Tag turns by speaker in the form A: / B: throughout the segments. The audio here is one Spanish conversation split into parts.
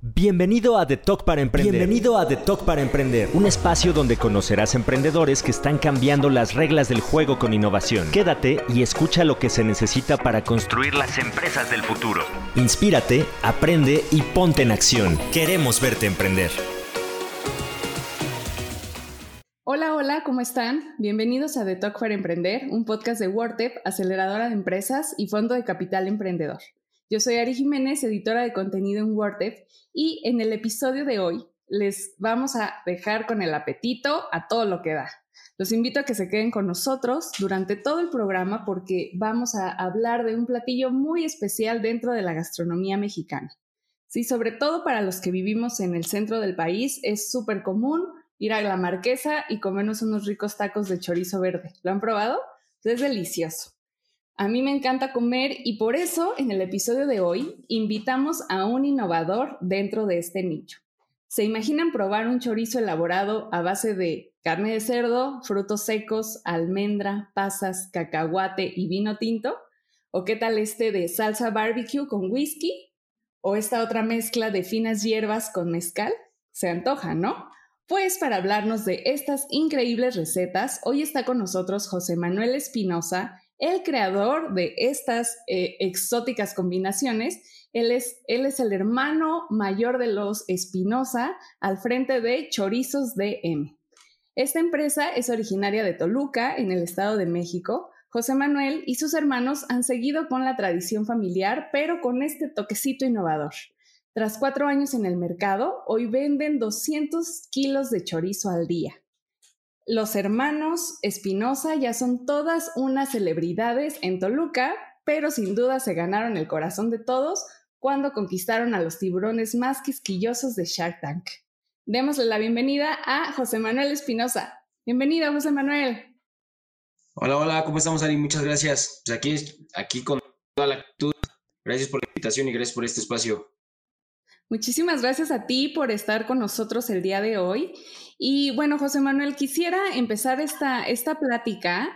A: Bienvenido a The Talk para Emprender. Bienvenido a The Talk para Emprender, un espacio donde conocerás emprendedores que están cambiando las reglas del juego con innovación. Quédate y escucha lo que se necesita para construir las empresas del futuro. Inspírate, aprende y ponte en acción. Queremos verte emprender.
B: Hola, hola, ¿cómo están? Bienvenidos a The Talk para Emprender, un podcast de WordTep, aceleradora de empresas y fondo de capital emprendedor. Yo soy Ari Jiménez, editora de contenido en WordTech, y en el episodio de hoy les vamos a dejar con el apetito a todo lo que da. Los invito a que se queden con nosotros durante todo el programa porque vamos a hablar de un platillo muy especial dentro de la gastronomía mexicana. Sí, sobre todo para los que vivimos en el centro del país, es súper común ir a la marquesa y comernos unos ricos tacos de chorizo verde. ¿Lo han probado? Es delicioso. A mí me encanta comer y por eso en el episodio de hoy invitamos a un innovador dentro de este nicho. ¿Se imaginan probar un chorizo elaborado a base de carne de cerdo, frutos secos, almendra, pasas, cacahuate y vino tinto? ¿O qué tal este de salsa barbecue con whisky? ¿O esta otra mezcla de finas hierbas con mezcal? Se antoja, ¿no? Pues para hablarnos de estas increíbles recetas, hoy está con nosotros José Manuel Espinosa, el creador de estas eh, exóticas combinaciones. Él es, él es el hermano mayor de los Espinosa al frente de Chorizos DM. Esta empresa es originaria de Toluca, en el Estado de México. José Manuel y sus hermanos han seguido con la tradición familiar, pero con este toquecito innovador. Tras cuatro años en el mercado, hoy venden 200 kilos de chorizo al día los hermanos Espinosa ya son todas unas celebridades en Toluca, pero sin duda se ganaron el corazón de todos cuando conquistaron a los tiburones más quisquillosos de Shark Tank. Démosle la bienvenida a José Manuel Espinosa. Bienvenido, José Manuel.
C: Hola, hola, ¿cómo estamos, Ari? Muchas gracias. Pues aquí, aquí con toda la actitud. Gracias por la invitación y gracias por este espacio.
B: Muchísimas gracias a ti por estar con nosotros el día de hoy. Y bueno, José Manuel, quisiera empezar esta, esta plática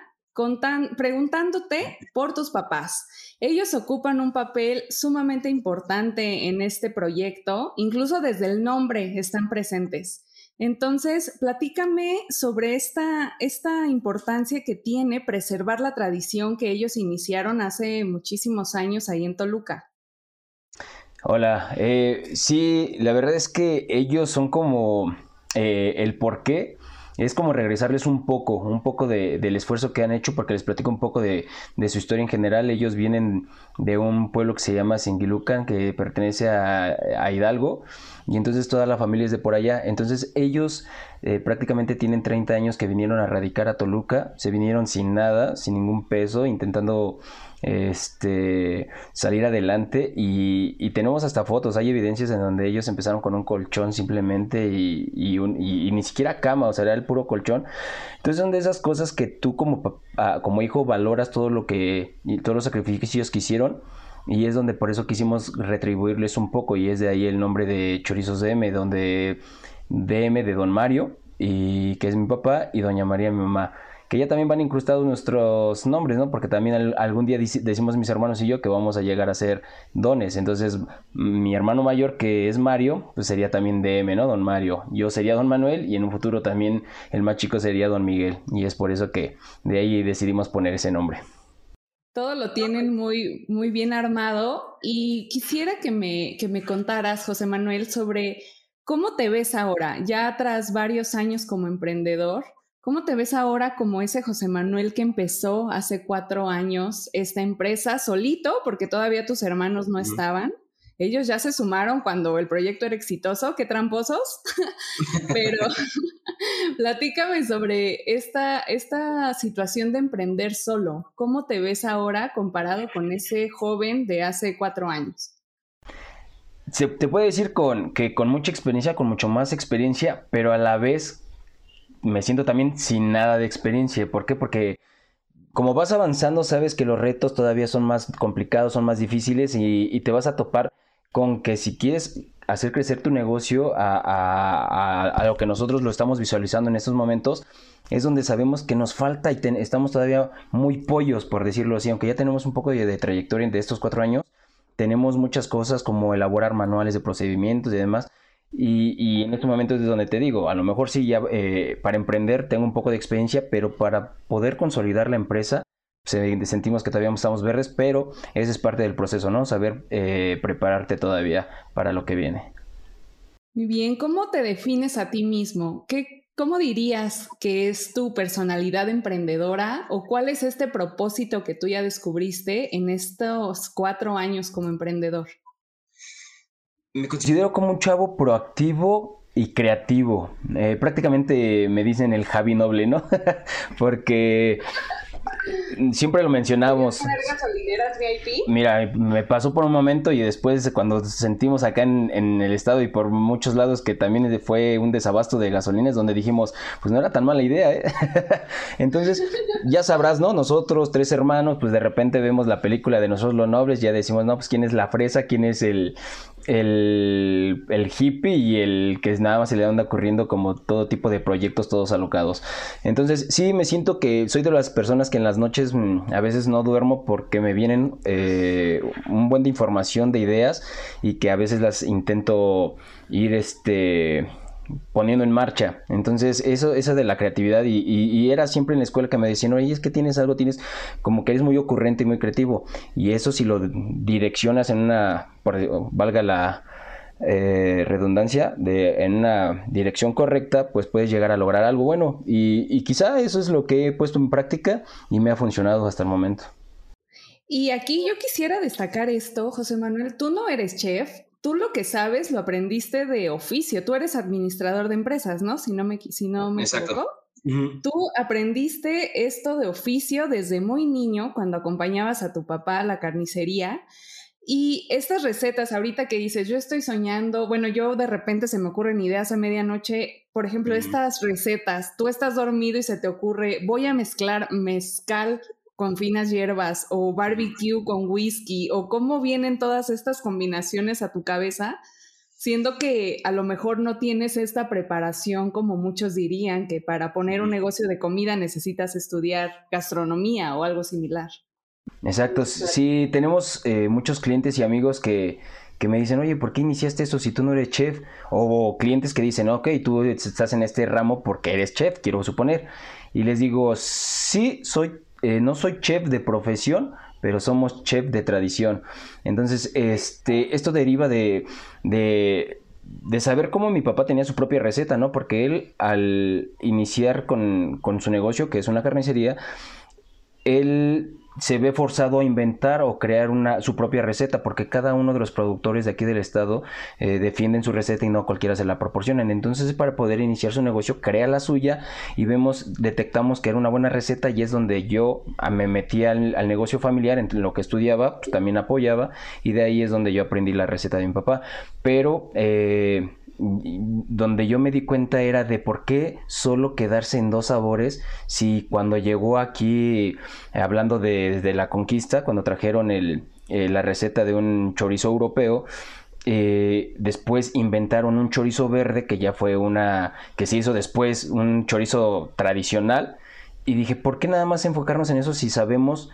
B: preguntándote por tus papás. Ellos ocupan un papel sumamente importante en este proyecto, incluso desde el nombre están presentes. Entonces, platícame sobre esta, esta importancia que tiene preservar la tradición que ellos iniciaron hace muchísimos años ahí en Toluca.
D: Hola, eh, sí, la verdad es que ellos son como eh, el por qué es como regresarles un poco, un poco de, del esfuerzo que han hecho, porque les platico un poco de, su historia en general. Ellos vienen de un pueblo que se llama Singilucan, que pertenece a, Hidalgo, y entonces toda la familia es de por allá. Entonces ellos eh, prácticamente tienen 30 años que vinieron a radicar a Toluca, se vinieron sin nada, sin ningún peso, intentando este, salir adelante y, tenemos hasta fotos, hay evidencias en donde ellos empezaron con un colchón simplemente y, ni siquiera cama, o sea, era el puro colchón. Entonces son de esas cosas que tú como, ah, como hijo valoras todo lo que, y todos los sacrificios que hicieron y es donde por eso quisimos retribuirles un poco y es de ahí el nombre de Chorizos DM, donde DM de Don Mario y que es mi papá y Doña María mi mamá que ya también van incrustados nuestros nombres, ¿no? Porque también algún día decimos mis hermanos y yo que vamos a llegar a ser dones. Entonces, mi hermano mayor, que es Mario, pues sería también DM, ¿no? Don Mario. Yo sería Don Manuel y en un futuro también el más chico sería Don Miguel. Y es por eso que de ahí decidimos poner ese nombre.
B: Todo lo tienen muy, muy bien armado y quisiera que me, que me contaras, José Manuel, sobre cómo te ves ahora, ya tras varios años como emprendedor. ¿Cómo te ves ahora como ese José Manuel que empezó hace cuatro años esta empresa solito, porque todavía tus hermanos no estaban? Ellos ya se sumaron cuando el proyecto era exitoso, qué tramposos. Pero platícame sobre esta, esta situación de emprender solo. ¿Cómo te ves ahora comparado con ese joven de hace cuatro años?
D: Se te puede decir con, que con mucha experiencia, con mucho más experiencia, pero a la vez me siento también sin nada de experiencia. ¿Por qué? Porque como vas avanzando, sabes que los retos todavía son más complicados, son más difíciles y, te vas a topar con que si quieres hacer crecer tu negocio a, lo que nosotros lo estamos visualizando en estos momentos, es donde sabemos que nos falta y estamos todavía muy pollos, por decirlo así, aunque ya tenemos un poco de, de trayectoria de estos cuatro años, tenemos muchas cosas como elaborar manuales de procedimientos y demás. Y, en este momento es donde te digo, a lo mejor sí, ya eh, para emprender tengo un poco de experiencia, pero para poder consolidar la empresa, sentimos que todavía estamos verdes, pero ese es parte del proceso, ¿no? Saber eh, prepararte todavía para lo que viene.
B: Muy bien, ¿cómo te defines a ti mismo? ¿Qué, ¿Cómo dirías que es tu personalidad emprendedora o cuál es este propósito que tú ya descubriste en estos cuatro años como emprendedor?
D: Me considero como un chavo proactivo y creativo. Eh, prácticamente me dicen el Javi Noble, ¿no? Porque siempre lo mencionamos. Mira, me pasó por un momento y después cuando sentimos acá en, el estado y por muchos lados que también fue un desabasto de gasolinas donde dijimos, pues no era tan mala idea, ¿eh? Entonces, ya sabrás, ¿no? Nosotros, tres hermanos, pues de repente vemos la película de Nosotros los Nobles, ya decimos, no, pues quién es la fresa, quién es el, el, el, hippie y el que nada más se le anda ocurriendo como todo tipo de proyectos todos alocados. Entonces sí me siento que soy de las personas que en las noches mm, a veces no duermo porque me vienen eh, un buen de información, de ideas y que a veces las intento ir este poniendo en marcha. Entonces, eso, esa de la creatividad, y, era siempre en la escuela que me decían, oye, es que tienes algo, tienes como que eres muy ocurrente y muy creativo. Y eso si lo direccionas en una, valga la eh, redundancia, de, en una dirección correcta, pues puedes llegar a lograr algo bueno. Y, y quizá eso es lo que he puesto en práctica y me ha funcionado hasta el momento.
B: Y aquí yo quisiera destacar esto, José Manuel, tú no eres chef, tú lo que sabes lo aprendiste de oficio. Tú eres administrador de empresas, ¿no? Si no me, si no me equivoco. Tú aprendiste esto de oficio desde muy niño cuando acompañabas a tu papá a la carnicería. Y estas recetas, ahorita que dices, yo estoy soñando, bueno, yo de repente se me ocurren ideas a medianoche, por ejemplo, estas recetas, tú estás dormido y se te ocurre, voy a mezclar mezcal con finas hierbas o barbecue con whisky o cómo vienen todas estas combinaciones a tu cabeza, siendo que a lo mejor no tienes esta preparación como muchos dirían que para poner un negocio de comida necesitas estudiar gastronomía o algo similar.
D: Exacto, sí, tenemos eh, muchos clientes y amigos que, que me dicen, oye, ¿por qué iniciaste eso si tú no eres chef? O clientes que dicen, ok, tú estás en este ramo porque eres chef, quiero suponer. Y les digo, sí, soy eh, no soy chef de profesión, pero somos chef de tradición. Entonces, este, esto deriva de, de, de, saber cómo mi papá tenía su propia receta, ¿no? Porque él, al iniciar con, con su negocio, que es una carnicería, él se ve forzado a inventar o crear una, su propia receta, porque cada uno de los productores de aquí del estado eh, defienden su receta y no cualquiera se la proporcionan. Entonces, para poder iniciar su negocio, crea la suya y vemos, detectamos que era una buena receta y es donde yo ah, me metí al, negocio familiar, en lo que estudiaba, pues, también apoyaba y de ahí es donde yo aprendí la receta de mi papá. Pero eh, donde yo me di cuenta era de por qué solo quedarse en dos sabores si cuando llegó aquí, hablando de, la conquista, cuando trajeron eh, la receta de un chorizo europeo, eh, después inventaron un chorizo verde que ya fue una que se hizo después un chorizo tradicional. Y dije, ¿por qué nada más enfocarnos en eso si sabemos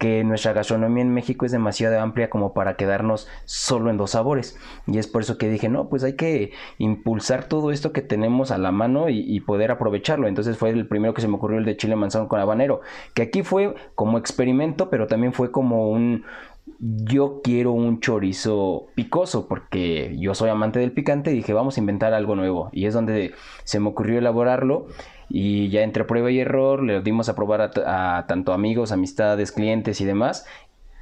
D: que nuestra gastronomía en México es demasiado amplia como para quedarnos solo en dos sabores. Y es por eso que dije, no, pues hay que impulsar todo esto que tenemos a la mano y, poder aprovecharlo. Entonces fue el primero que se me ocurrió el de chile manzano con habanero, que aquí fue como experimento, pero también fue como un, yo quiero un chorizo picoso porque yo soy amante del picante y dije vamos a inventar algo nuevo y es donde se me ocurrió elaborarlo y ya entre prueba y error le dimos a probar a, a tanto amigos, amistades, clientes y demás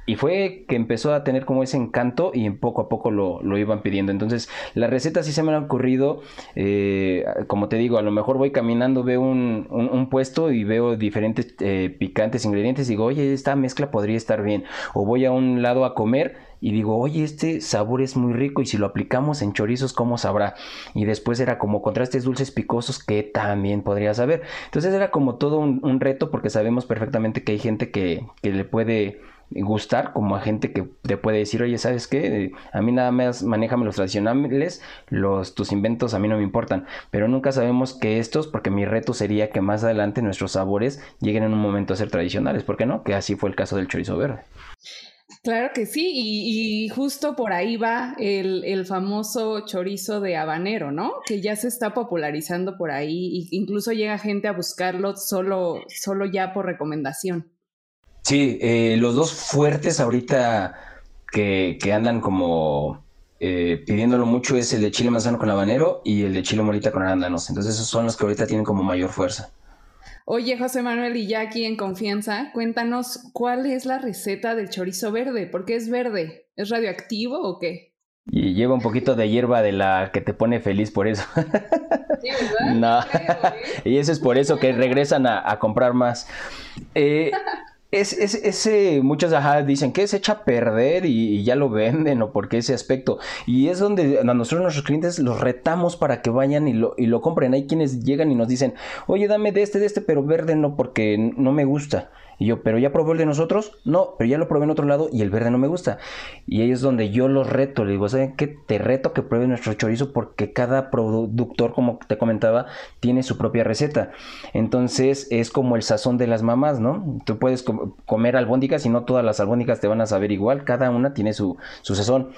D: y fue que empezó a tener como ese encanto y poco a poco lo, iban pidiendo. Entonces, las recetas sí se me han ocurrido, eh, como te digo, a lo mejor voy caminando, veo un, puesto y veo diferentes eh, picantes ingredientes y digo, oye, esta mezcla podría estar bien. O voy a un lado a comer y digo, oye, este sabor es muy rico y si lo aplicamos en chorizos, ¿cómo sabrá? Y después era como contrastes dulces picosos que también podría saber. Entonces era como todo un, reto porque sabemos perfectamente que hay gente que, que le puede gustar como a gente que te puede decir, oye, ¿sabes qué? A mí nada más manéjame los tradicionales, los, tus inventos a mí no me importan, pero nunca sabemos que estos, porque mi reto sería que más adelante nuestros sabores lleguen en un momento a ser tradicionales, ¿por qué no? Que así fue el caso del chorizo verde.
B: Claro que sí, y, justo por ahí va el, famoso chorizo de habanero, ¿no? Que ya se está popularizando por ahí, e incluso llega gente a buscarlo solo, solo ya por recomendación.
D: Sí, eh, los dos fuertes ahorita que, andan como eh, pidiéndolo mucho es el de chile manzano con habanero y el de chile morita con arándanos. Entonces esos son los que ahorita tienen como mayor fuerza.
B: Oye, José Manuel, y ya aquí en confianza, cuéntanos cuál es la receta del chorizo verde. ¿Por qué es verde? ¿Es radioactivo o qué?
D: Y lleva un poquito de hierba de la que te pone feliz por eso. Sí, ¿verdad? no. ¿eh? y eso es por eso que regresan a, a comprar más. Eh, es, ese, muchos ajá, dicen que se echa a perder y, ya lo venden o porque ese aspecto. Y es donde a nosotros, nuestros clientes, los retamos para que vayan y lo, y lo compren. Hay quienes llegan y nos dicen, oye, dame de este, de este, pero verde no, porque no me gusta. Y yo, ¿pero ya probó el de nosotros? No, pero ya lo probé en otro lado y el verde no me gusta. Y ahí es donde yo los reto. Le digo, ¿saben qué? Te reto que pruebe nuestro chorizo porque cada productor, como te comentaba, tiene su propia receta. Entonces es como el sazón de las mamás, ¿no? Tú puedes comer albóndigas y no todas las albóndigas te van a saber igual. Cada una tiene su, su sazón.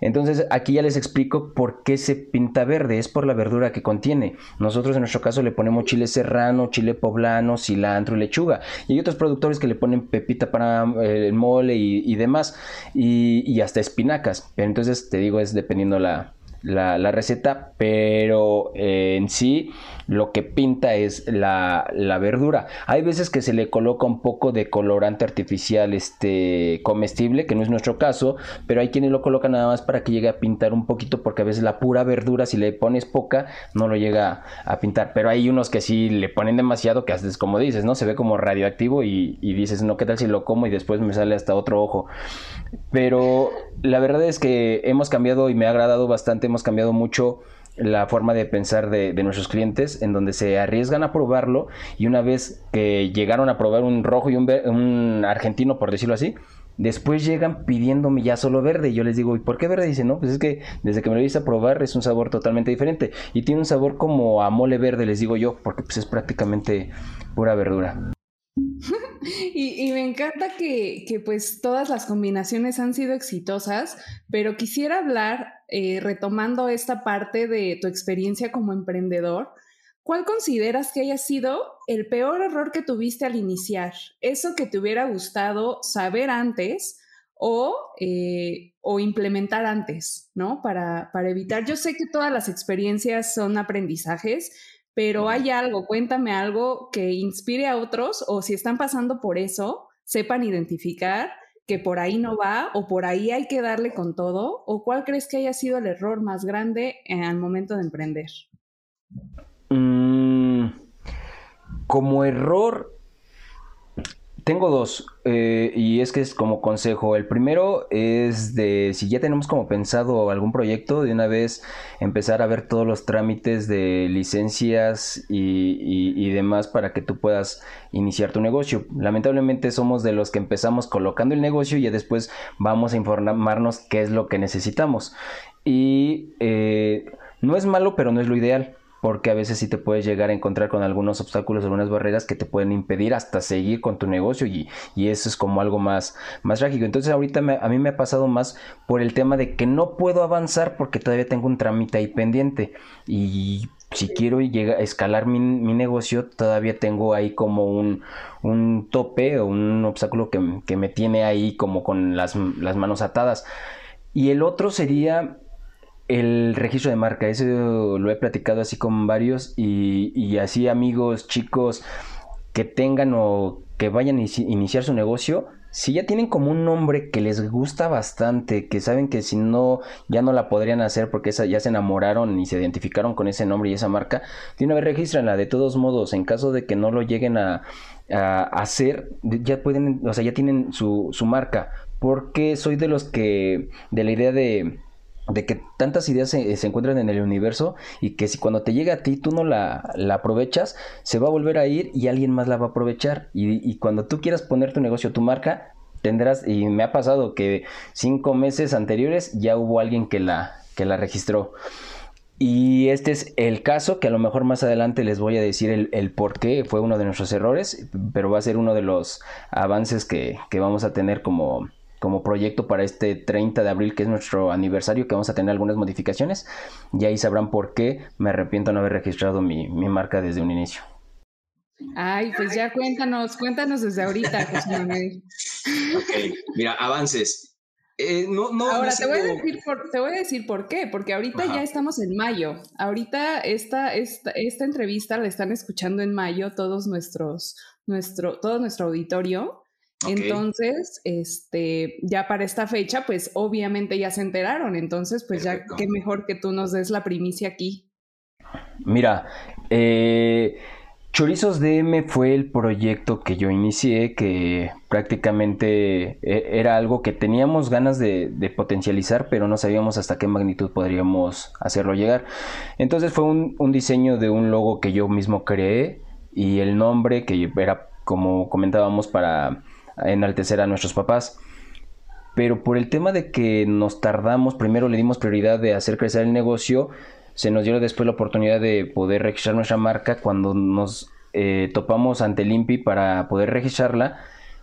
D: Entonces aquí ya les explico por qué se pinta verde. Es por la verdura que contiene. Nosotros en nuestro caso le ponemos chile serrano, chile poblano, cilantro y lechuga. Y hay otros productores que le ponen pepita para eh, el mole y, demás, y, hasta espinacas. Pero entonces te digo, es dependiendo la, la, receta, pero eh, en sí lo que pinta es la, verdura. Hay veces que se le coloca un poco de colorante artificial este, comestible, que no es nuestro caso, pero hay quienes lo colocan nada más para que llegue a pintar un poquito, porque a veces la pura verdura, si le pones poca, no lo llega a pintar. Pero hay unos que sí le ponen demasiado, que haces como dices, ¿no? Se ve como radioactivo y, y dices, no, ¿qué tal si lo como y después me sale hasta otro ojo? Pero la verdad es que hemos cambiado y me ha agradado bastante, hemos cambiado mucho la forma de pensar de, nuestros clientes, en donde se arriesgan a probarlo y una vez que llegaron a probar un rojo y un, argentino, por decirlo así, después llegan pidiéndome ya solo verde. Y yo les digo, ¿y por qué verde? Dicen, no, pues es que desde que me lo hice a probar es un sabor totalmente diferente. Y tiene un sabor como a mole verde, les digo yo, porque pues es prácticamente pura verdura.
B: y, me encanta que, pues todas las combinaciones han sido exitosas, pero quisiera hablar, eh, retomando esta parte de tu experiencia como emprendedor, ¿cuál consideras que haya sido el peor error que tuviste al iniciar? Eso que te hubiera gustado saber antes o, eh, o implementar antes, ¿no? Para, para evitar, yo sé que todas las experiencias son aprendizajes, pero hay algo, cuéntame algo que inspire a otros o si están pasando por eso, sepan identificar que por ahí no va o por ahí hay que darle con todo o cuál crees que haya sido el error más grande al momento de emprender.
D: Mm, como error, tengo dos, eh, y es que es como consejo. El primero es de si ya tenemos como pensado algún proyecto, de una vez empezar a ver todos los trámites de licencias y, demás para que tú puedas iniciar tu negocio. Lamentablemente somos de los que empezamos colocando el negocio y ya después vamos a informarnos qué es lo que necesitamos. Y eh, no es malo, pero no es lo ideal porque a veces sí te puedes llegar a encontrar con algunos obstáculos, algunas barreras que te pueden impedir hasta seguir con tu negocio y, eso es como algo más, más trágico. Entonces ahorita a mí me ha pasado más por el tema de que no puedo avanzar porque todavía tengo un trámite ahí pendiente y si quiero llegar a escalar mi, negocio, todavía tengo ahí como un, tope o un obstáculo que, que, me tiene ahí como con las, las manos atadas. Y el otro sería el registro de marca, eso lo he platicado así con varios y, así amigos, chicos que tengan o que vayan a iniciar su negocio, si ya tienen como un nombre que les gusta bastante, que saben que si no, ya no la podrían hacer porque ya se enamoraron y se identificaron con ese nombre y esa marca, de una vez regístranla. De todos modos, en caso de que no lo lleguen a, hacer, ya pueden, o sea, ya tienen su marca. Porque soy de los que, de la idea de de que tantas ideas se, encuentran en el universo y que si cuando te llega a ti tú no la, aprovechas, se va a volver a ir y alguien más la va a aprovechar. Y, cuando tú quieras poner tu negocio, tu marca, tendrás, y me ha pasado que cinco meses anteriores ya hubo alguien que la, que la registró. Y este es el caso que a lo mejor más adelante les voy a decir el, el, por qué fue uno de nuestros errores, pero va a ser uno de los avances que, que vamos a tener como, como proyecto para este 30 de abril, que es nuestro aniversario, que vamos a tener algunas modificaciones. Y ahí sabrán por qué me arrepiento de no haber registrado mi, marca desde un inicio.
B: Ay, pues ya cuéntanos, cuéntanos desde ahorita, José Manuel.
C: Ok, mira, avances.
B: Eh, no, no, Ahora te, voy a decir por, te voy a decir por qué, porque ahorita ya estamos en mayo. Ahorita esta, esta, esta entrevista la están escuchando en mayo todos nuestros, nuestro, todo nuestro auditorio. Entonces, este, ya para esta fecha, pues obviamente ya se enteraron. Entonces, pues ya qué mejor que tú nos des la primicia aquí.
D: Mira, eh, Chorizos DM fue el proyecto que yo inicié, que prácticamente e, era algo que teníamos ganas de, potencializar, pero no sabíamos hasta qué magnitud podríamos hacerlo llegar. Entonces fue un, diseño de un logo que yo mismo creé y el nombre que era, como comentábamos, para enaltecer a nuestros papás. Pero por el tema de que nos tardamos, primero le dimos prioridad de hacer crecer el negocio, se nos dio después la oportunidad de poder registrar nuestra marca cuando nos eh, topamos ante el INPI para poder registrarla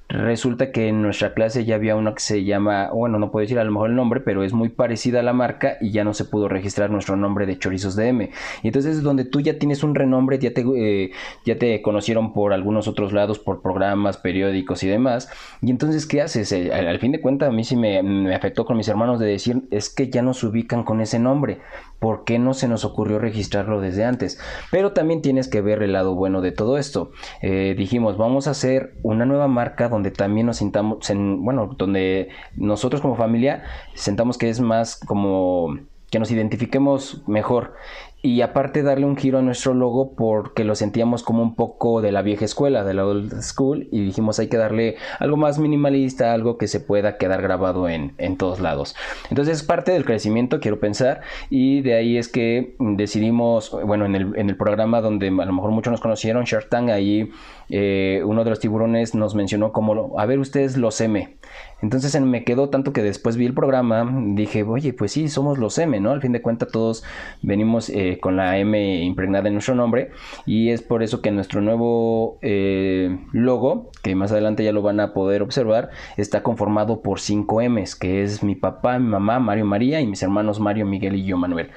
D: Resulta que en nuestra clase ya había una que se llama, bueno, no puedo decir a lo mejor el nombre, pero es muy parecida a la marca y ya no se pudo registrar nuestro nombre de Chorizos DM. Y entonces es donde tú ya tienes un renombre, ya te, eh, ya te conocieron por algunos otros lados, por programas, periódicos y demás. Y entonces, ¿qué haces? Eh, al, fin de cuentas, a mí sí me, me, afectó con mis hermanos de decir, es que ya nos ubican con ese nombre. ¿Por qué no se nos ocurrió registrarlo desde antes? Pero también tienes que ver el lado bueno de todo esto. Eh, dijimos, vamos a hacer una nueva marca donde también nos sintamos, en, bueno, donde nosotros como familia sentamos que es más como que nos identifiquemos mejor y aparte darle un giro a nuestro logo porque lo sentíamos como un poco de la vieja escuela, de la old school y dijimos hay que darle algo más minimalista, algo que se pueda quedar grabado en, en todos lados. Entonces es parte del crecimiento, quiero pensar, y de ahí es que decidimos, bueno, en el, en el programa donde a lo mejor muchos nos conocieron, Shark Tank, ahí eh, uno de los tiburones nos mencionó como, a ver ustedes los M. Entonces me quedó tanto que después vi el programa, dije, oye, pues sí, somos los M, ¿no? Al fin de cuentas todos venimos eh, con la M impregnada en nuestro nombre y es por eso que nuestro nuevo eh, logo, que más adelante ya lo van a poder observar, está conformado por 5 M's, que es mi papá, mi mamá, Mario María y mis hermanos Mario, Miguel y yo, Manuel.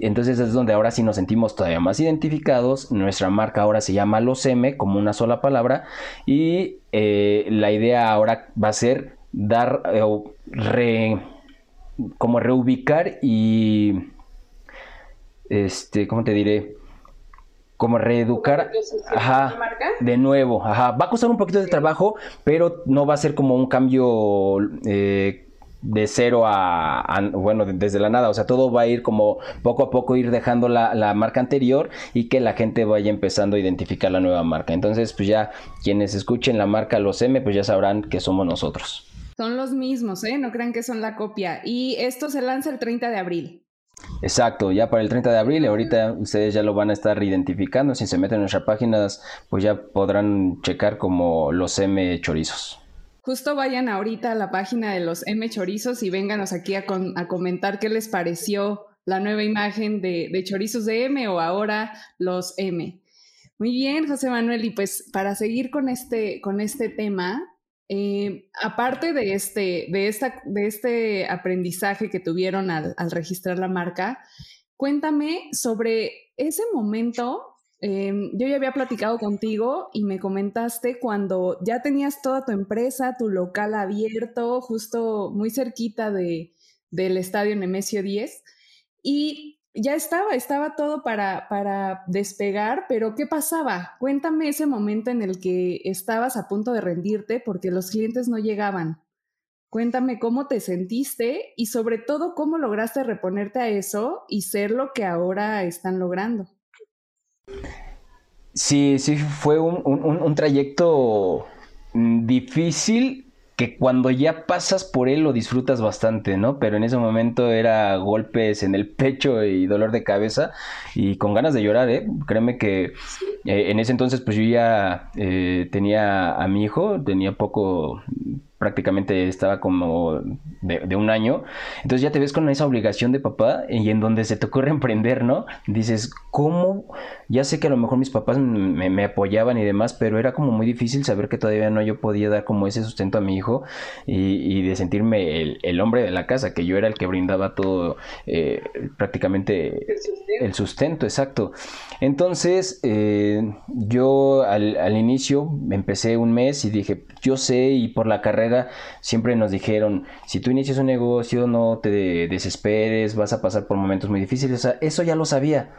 D: Entonces es donde ahora sí nos sentimos todavía más identificados. Nuestra marca ahora se llama Los M como una sola palabra. Y eh, la idea ahora va a ser dar eh, como reubicar y este, ¿cómo te diré? Como reeducar, ajá, de nuevo, ajá, va a costar un poquito de trabajo, pero no va a ser como un cambio eh, de cero a, bueno, desde la nada, o sea, todo va a ir como poco a poco ir dejando la, la, marca anterior y que la gente vaya empezando a identificar la nueva marca. Entonces, pues ya quienes escuchen la marca Los M, pues ya sabrán que somos nosotros.
B: Son los mismos, ¿eh? No crean que son la copia. Y esto se lanza el 30 de abril.
D: Exacto, ya para el 30 de abril, ahorita ustedes ya lo van a estar identificando. Si se meten en nuestras páginas, pues ya podrán checar como los M chorizos.
B: Justo vayan ahorita a la página de los M chorizos y vénganos aquí a, comentar qué les pareció la nueva imagen de, de chorizos de M o ahora los M. Muy bien, José Manuel, y pues para seguir con este, con este tema, eh, aparte de este, de, esta, de este aprendizaje que tuvieron al, registrar la marca, cuéntame sobre ese momento. Em, yo ya había platicado contigo y me comentaste cuando ya tenías toda tu empresa, tu local abierto, justo muy cerquita de, del estadio Nemesio 10. Y ya estaba, estaba todo para, para despegar, pero ¿qué pasaba? Cuéntame ese momento en el que estabas a punto de rendirte porque los clientes no llegaban. Cuéntame cómo te sentiste y sobre todo cómo lograste reponerte a eso y ser lo que ahora están logrando.
D: Sí, sí, fue un, un trayecto mm, difícil que cuando ya pasas por él lo disfrutas bastante, ¿no? Pero en ese momento era golpes en el pecho y dolor de cabeza y con ganas de llorar, ¿eh? Créeme que eh, en ese entonces pues yo ya eh, tenía a mi hijo, tenía poco, prácticamente estaba como de, un año. Entonces ya te ves con esa obligación de papá y en donde se te ocurre emprender, ¿no? Dices, ¿cómo? Ya sé que a lo mejor mis papás me, apoyaban y demás, pero era como muy difícil saber que todavía no yo podía dar como ese sustento a mi hijo y, de sentirme el, hombre de la casa, que yo era el que brindaba todo, eh, prácticamente el sustento. exacto. Entonces, eh, yo al, al inicio empecé un mes y dije, yo sé y por la carrera siempre nos dijeron, si tú inicias un negocio, no te desesperes, vas a pasar por momentos muy difíciles. eso ya lo sabía.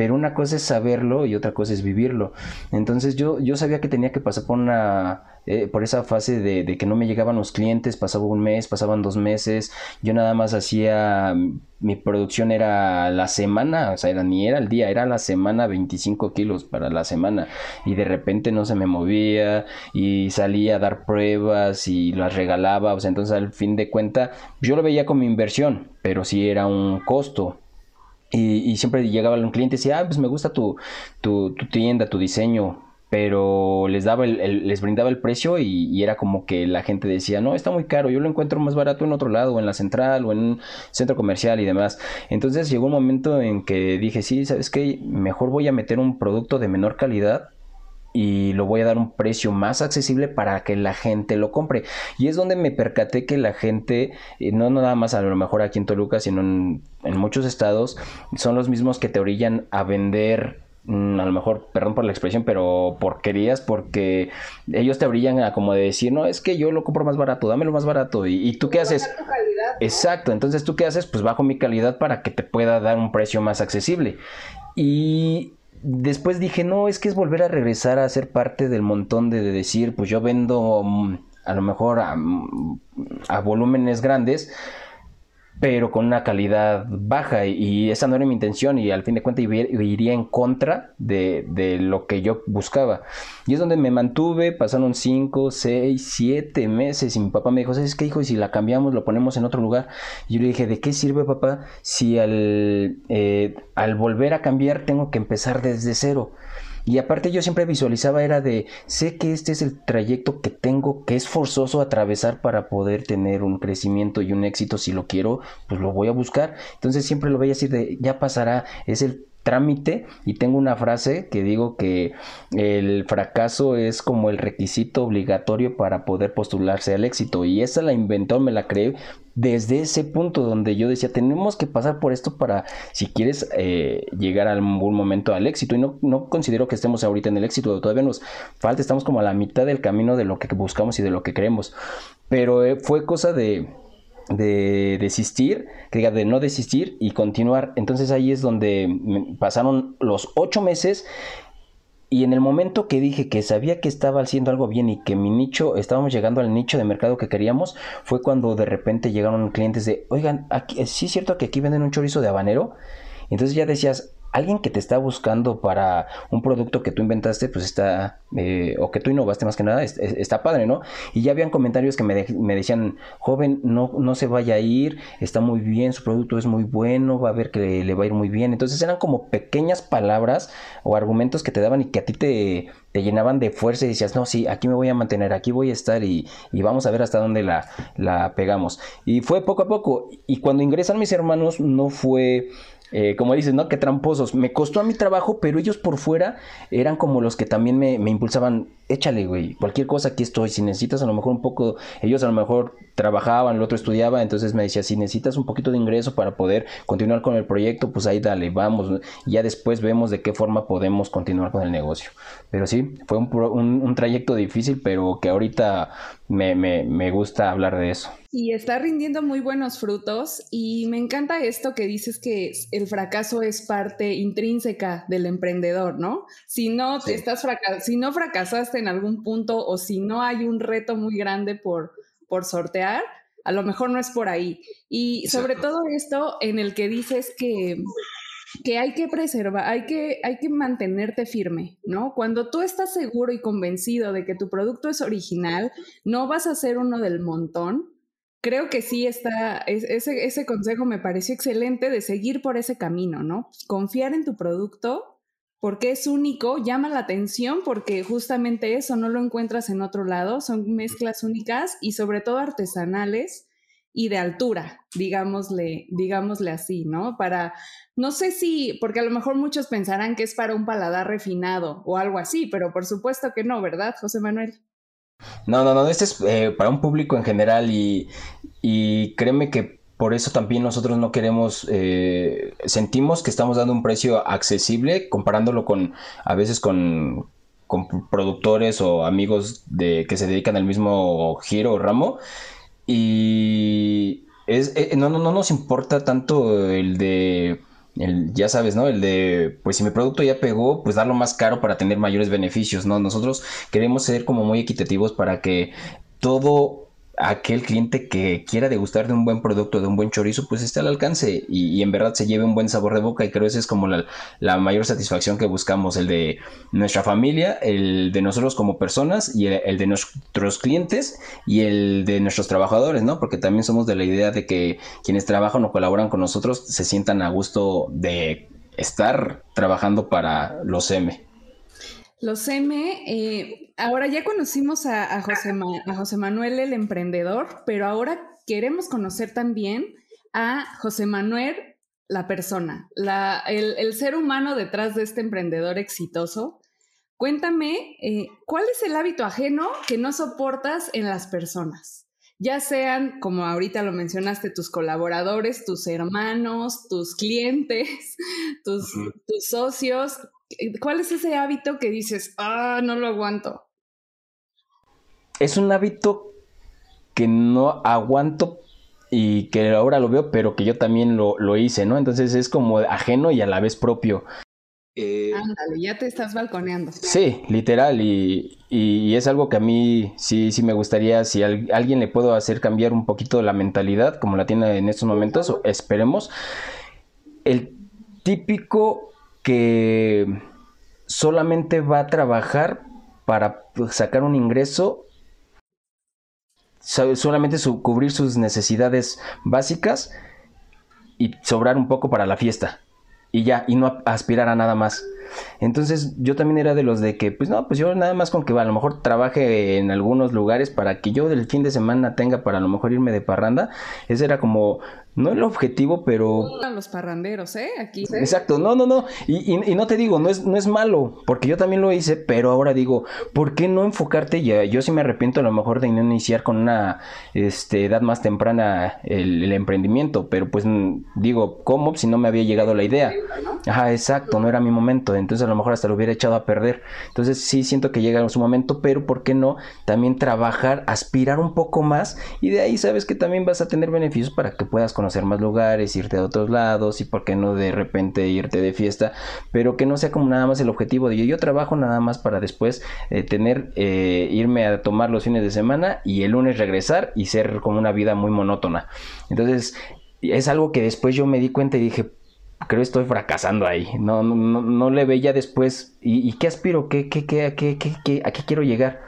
D: Pero una cosa es saberlo y otra cosa es vivirlo. Entonces yo, yo sabía que tenía que pasar por una eh, por esa fase de, que no me llegaban los clientes, pasaba un mes, pasaban dos meses, yo nada más hacía, mi producción era la semana, o sea, era, ni era el día, era la semana 25 kilos para la semana y de repente no se me movía y salía a dar pruebas y las regalaba, o sea, entonces al fin de cuenta yo lo veía como inversión, pero sí era un costo. Y, siempre llegaba un cliente y decía, ah, pues me gusta tu, tu, tienda, tu diseño, pero les daba el, les brindaba el precio y, era como que la gente decía no está muy caro yo lo encuentro más barato en otro lado en la central o en un centro comercial y demás entonces llegó un momento en que dije sí sabes qué mejor voy a meter un producto de menor calidad y lo voy a dar un precio más accesible para que la gente lo compre. Y es donde me percaté que la gente, eh, no nada más a lo mejor aquí en Toluca, sino en, en muchos estados, son los mismos que te orillan a vender Mm, a lo mejor, perdón por la expresión, pero porquerías porque ellos te brillan a como de decir, no, es que yo lo compro más barato, dámelo más barato. ¿Y, tú qué haces? Exacto, entonces tú qué haces? Pues bajo mi calidad para que te pueda dar un precio más accesible. Y después dije, no, es que es volver a regresar a ser parte del montón de, decir, pues yo vendo mm, a lo mejor a, a volúmenes grandes pero con una calidad baja y esa no era mi intención y al fin de cuentas iría en contra de, lo que yo buscaba. Y es donde me mantuve, pasaron 5, 6, 7 meses y mi papá me dijo, ¿sabes qué hijo? Y si la cambiamos, lo ponemos en otro lugar. Y yo le dije, ¿de qué sirve papá si al, eh, al volver a cambiar tengo que empezar desde cero? Y aparte yo siempre visualizaba era de, sé que este es el trayecto que tengo, que es forzoso atravesar para poder tener un crecimiento y un éxito. Si lo quiero, pues lo voy a buscar. Entonces siempre lo veía así de, ya pasará, es el trámite y tengo una frase que digo que el fracaso es como el requisito obligatorio para poder postularse al éxito y esa la inventó, me la creé desde ese punto donde yo decía tenemos que pasar por esto para si quieres eh, llegar a algún momento al éxito y no, no considero que estemos ahorita en el éxito, todavía nos falta, estamos como a la mitad del camino de lo que buscamos y de lo que queremos, pero eh, fue cosa de de desistir, diga de no desistir y continuar. Entonces ahí es donde pasaron los ocho meses y en el momento que dije que sabía que estaba haciendo algo bien y que mi nicho, estábamos llegando al nicho de mercado que queríamos, fue cuando de repente llegaron clientes de, oigan, aquí, sí es cierto que aquí venden un chorizo de habanero. Entonces ya decías, alguien que te está buscando para un producto que tú inventaste, pues está, eh, o que tú innovaste más que nada, está padre, ¿no? Y ya habían comentarios que me, me, decían, joven, no, no se vaya a ir, está muy bien, su producto es muy bueno, va a ver que le, va a ir muy bien. Entonces eran como pequeñas palabras o argumentos que te daban y que a ti te, te llenaban de fuerza y decías, no, sí, aquí me voy a mantener, aquí voy a estar y, y vamos a ver hasta dónde la, la pegamos. Y fue poco a poco. Y cuando ingresan mis hermanos, no fue eh, como dices, ¿no? Qué tramposos. Me costó a mi trabajo, pero ellos por fuera eran como los que también me, me impulsaban échale, güey, cualquier cosa aquí estoy, si necesitas a lo mejor un poco, ellos a lo mejor trabajaban, el otro estudiaba, entonces me decía, si necesitas un poquito de ingreso para poder continuar con el proyecto, pues ahí dale, vamos, ya después vemos de qué forma podemos continuar con el negocio. Pero sí, fue un, un, trayecto difícil, pero que ahorita me, me, me gusta hablar de eso.
B: Y está rindiendo muy buenos frutos y me encanta esto que dices que el fracaso es parte intrínseca del emprendedor, ¿no? Si no, te estás si no fracasaste en algún punto o si no hay un reto muy grande por, por sortear, a lo mejor no es por ahí. Y sobre todo esto en el que dices que, que hay que preservar, hay que, hay que mantenerte firme, ¿no? Cuando tú estás seguro y convencido de que tu producto es original, no vas a ser uno del montón. Creo que sí está, ese, ese consejo me pareció excelente de seguir por ese camino, ¿no? Confiar en tu producto porque es único, llama la atención porque justamente eso no lo encuentras en otro lado, son mezclas únicas y sobre todo artesanales y de altura, digámosle, digámosle así, ¿no? Para, no sé si, porque a lo mejor muchos pensarán que es para un paladar refinado o algo así, pero por supuesto que no, ¿verdad, José Manuel?
D: No, no, no, este es eh, para un público en general y, y créeme que por eso también nosotros no queremos, eh, sentimos que estamos dando un precio accesible comparándolo con, a veces con, con productores o amigos de, que se dedican al mismo giro o ramo. Y es, eh, no, no, no nos importa tanto el de el, ya sabes, ¿no? El de, pues si mi producto ya pegó, pues darlo más caro para tener mayores beneficios, ¿no? Nosotros queremos ser como muy equitativos para que todo aquel cliente que quiera degustar de un buen producto, de un buen chorizo, pues esté al alcance y, en verdad se lleve un buen sabor de boca y creo que esa es como la, mayor satisfacción que buscamos, el de nuestra familia, el de nosotros como personas y el, de nuestros clientes y el de nuestros trabajadores, ¿no? Porque también somos de la idea de que quienes trabajan o colaboran con nosotros se sientan a gusto de estar trabajando para los M.
B: Los M, eh, ahora ya conocimos a, José a José Manuel el emprendedor, pero ahora queremos conocer también a José Manuel la persona, la, el, ser humano detrás de este emprendedor exitoso. Cuéntame, eh, ¿cuál es el hábito ajeno que no soportas en las personas? Ya sean, como ahorita lo mencionaste, tus colaboradores, tus hermanos, tus clientes, tus, tus socios. ¿Cuál es ese hábito que dices, ah, no lo aguanto?
D: Es un hábito que no aguanto y que ahora lo veo, pero que yo también lo, hice, ¿no? Entonces es como ajeno y a la vez propio.
B: Eh, Ándale, ya te estás balconeando.
D: Sí, literal, y, es algo que a mí sí, sí me gustaría, si alguien le puedo hacer cambiar un poquito la mentalidad, como la tiene en estos momentos, esperemos. El típico que solamente va a trabajar para sacar un ingreso, solamente cubrir sus necesidades básicas y sobrar un poco para la fiesta. Y ya, y no aspirar a nada más. Entonces yo también era de los de que, pues no, pues yo nada más con que a lo mejor trabaje en algunos lugares para que yo del fin de semana tenga para a lo mejor irme de parranda. Ese era como no el objetivo, pero...
B: Los parranderos, ¿eh? Aquí.
D: Exacto, no, no, no. Y, no te digo, no es, no es malo, porque yo también lo hice, pero ahora digo, ¿por qué no enfocarte ya? Yo sí me arrepiento a lo mejor de no iniciar con una este, edad más temprana el, emprendimiento, pero pues digo, ¿cómo? Si no me había llegado la idea. Ajá, exacto, no era mi momento, entonces a lo mejor hasta lo hubiera echado a perder. Entonces sí siento que llega su momento, pero ¿por qué no también trabajar, aspirar un poco más? Y de ahí sabes que también vas a tener beneficios para que puedas conocer más lugares, irte a otros lados y por qué no de repente irte de fiesta, pero que no sea como nada más el objetivo de yo, yo trabajo nada más para después eh, tener, eh, irme a tomar los fines de semana y el lunes regresar y ser como una vida muy monótona. Entonces, es algo que después yo me di cuenta y dije, creo que estoy fracasando ahí. No, no, no, le veía después. ¿Y, qué aspiro? ¿Qué, qué, qué, qué, qué, ¿A qué quiero llegar?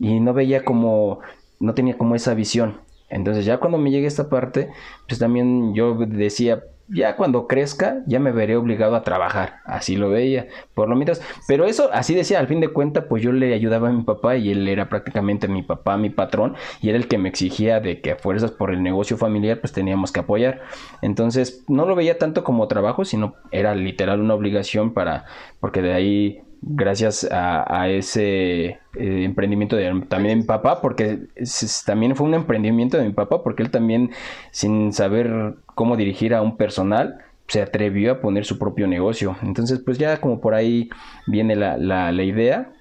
D: Y no veía como, no tenía como esa visión. Entonces ya cuando me llegue esta parte, pues también yo decía, ya cuando crezca, ya me veré obligado a trabajar. Así lo veía, por lo menos. Pero eso, así decía, al fin de cuentas, pues yo le ayudaba a mi papá y él era prácticamente mi papá, mi patrón, y era el que me exigía de que a fuerzas por el negocio familiar, pues teníamos que apoyar. Entonces, no lo veía tanto como trabajo, sino era literal una obligación para, porque de ahí gracias a, ese eh, emprendimiento de, también de mi papá, porque también fue un emprendimiento de mi papá, porque él también, sin saber cómo dirigir a un personal, se atrevió a poner su propio negocio. Entonces, pues ya como por ahí viene la, la, idea.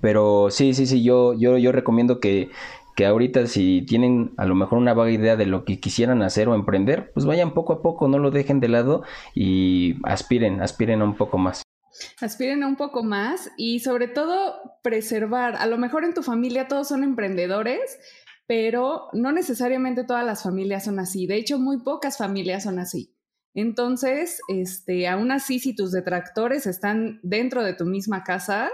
D: Pero sí, sí, sí, yo, yo, yo recomiendo que, que ahorita si tienen a lo mejor una vaga idea de lo que quisieran hacer o emprender, pues vayan poco a poco, no lo dejen de lado y aspiren, aspiren un poco más.
B: Aspiren a un poco más y sobre todo preservar, a lo mejor en tu familia todos son emprendedores, pero no necesariamente todas las familias son así. De hecho, muy pocas familias son así. Entonces, este, aún así, si tus detractores están dentro de tu misma casa,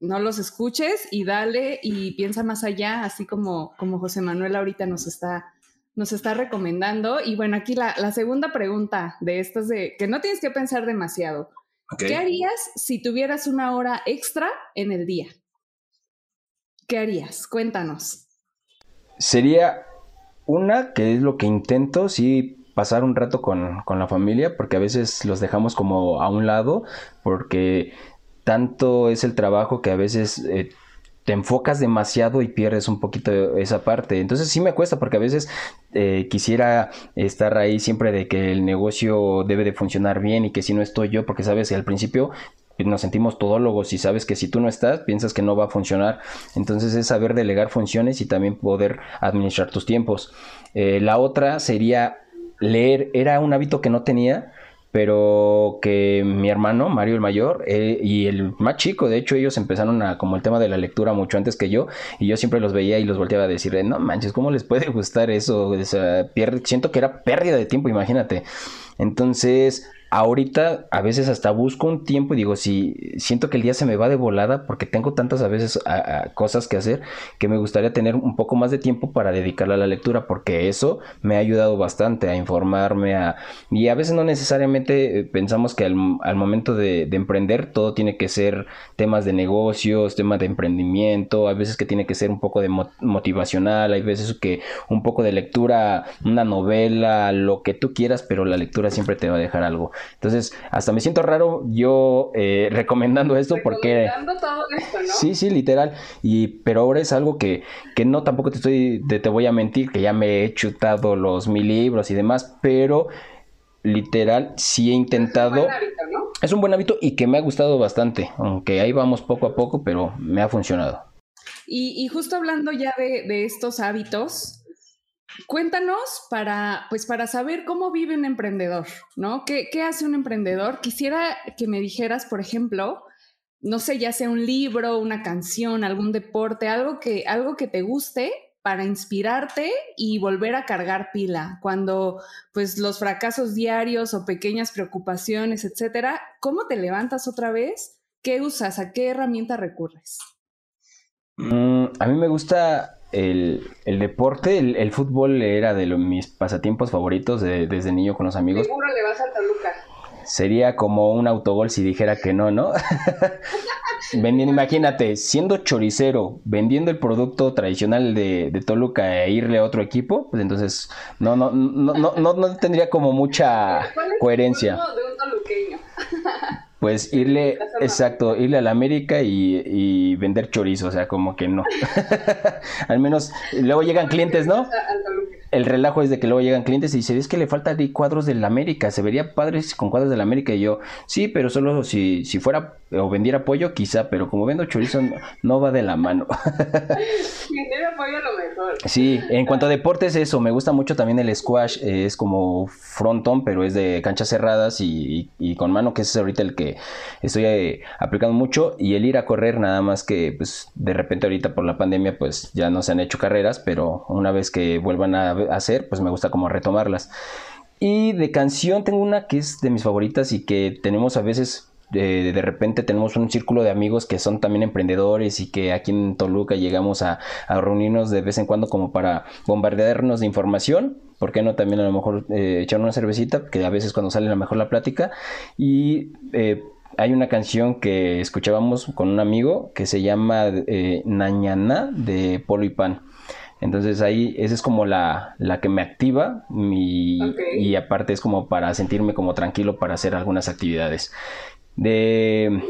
B: no los escuches y dale y piensa más allá, así como, como José Manuel ahorita nos está, nos está recomendando. Y bueno, aquí la, la segunda pregunta de estas de que no tienes que pensar demasiado. ¿Qué harías si tuvieras una hora extra en el día? ¿Qué harías? Cuéntanos.
D: Sería una, que es lo que intento, sí pasar un rato con, la familia, porque a veces los dejamos como a un lado, porque tanto es el trabajo que a veces eh, te enfocas demasiado y pierdes un poquito esa parte. Entonces sí me cuesta porque a veces eh, quisiera estar ahí siempre de que el negocio debe de funcionar bien y que si no estoy yo, porque sabes, al principio nos sentimos todólogos y sabes que si tú no estás, piensas que no va a funcionar. Entonces es saber delegar funciones y también poder administrar tus tiempos. Eh, la otra sería leer era un hábito que no tenía, pero que mi hermano, Mario el mayor, eh, y el más chico, de hecho ellos empezaron a como el tema de la lectura mucho antes que yo, y yo siempre los veía y los volteaba a decir, no manches, ¿cómo les puede gustar eso? siento que era pérdida de tiempo, imagínate. Entonces, ahorita a veces hasta busco un tiempo y digo, si siento que el día se me va de volada porque tengo tantas a veces cosas que hacer que me gustaría tener un poco más de tiempo para dedicarle a la lectura porque eso me ha ayudado bastante a informarme a, y a veces no necesariamente eh, pensamos que al, momento de, emprender todo tiene que ser temas de negocios, temas de emprendimiento, a veces que tiene que ser un poco de motivacional, hay veces que un poco de lectura, una novela, lo que tú quieras, pero la lectura siempre te va a dejar algo. Entonces, hasta me siento raro yo eh, recomendando esto porque...
B: Todo esto, ¿no?
D: Sí, sí, literal. Y, pero ahora es algo que, que no tampoco te estoy, te, voy a mentir, que ya me he chutado los mil libros y demás, pero literal sí he intentado... Es un buen hábito, ¿no? Es un buen hábito y que me ha gustado bastante, aunque ahí vamos poco a poco, pero me ha funcionado.
B: Y, justo hablando ya de, de estos hábitos, Cuéntanos para, pues para saber cómo vive un emprendedor, ¿no? ¿Qué, hace un emprendedor? Quisiera que me dijeras, por ejemplo, no sé, ya sea un libro, una canción, algún deporte, algo que, algo que te guste para inspirarte y volver a cargar pila cuando pues los fracasos diarios o pequeñas preocupaciones, etcétera, ¿cómo te levantas otra vez? ¿Qué usas? ¿A qué herramienta recurres?
D: Mm, a mí me gusta el, deporte, el, fútbol era de mis pasatiempos favoritos desde niño con los amigos.
B: Seguro le vas a Toluca.
D: Sería como un autogol si dijera que no, ¿no? vendiendo, imagínate, siendo choricero, vendiendo el producto tradicional de, Toluca e irle a otro equipo, pues entonces no, no, no, no, no, tendría como mucha coherencia. Pues irle, exacto, irle a la América y, vender chorizo, o sea, como que no. Al menos luego llegan clientes, ¿no? El relajo es de que luego llegan clientes y dicen, es que le faltan cuadros de la América, se vería padre con cuadros de la América. Y yo, sí, pero solo si, si fuera o vendiera pollo, quizá, pero como vendo chorizo, no, va de la mano.
B: Vender pollo lo mejor.
D: Sí, en cuanto a deportes, eso, me gusta mucho también el squash, es como frontón, pero es de canchas cerradas y, y con mano, que es ahorita el que estoy eh, aplicando mucho y el ir a correr nada más que pues de repente ahorita por la pandemia pues ya no se han hecho carreras, pero una vez que vuelvan a hacer pues me gusta como retomarlas. Y de canción tengo una que es de mis favoritas y que tenemos a veces de, de, repente tenemos un círculo de amigos que son también emprendedores y que aquí en Toluca llegamos a, reunirnos de vez en cuando como para bombardearnos de información. ¿Por qué no también a lo mejor eh, echar una cervecita? Que a veces cuando sale la mejor la plática. Y eh, hay una canción que escuchábamos con un amigo que se llama eh, Nañana de Polo y Pan. Entonces ahí esa es como la, la que me activa y aparte es como para sentirme como tranquilo para hacer algunas actividades. De...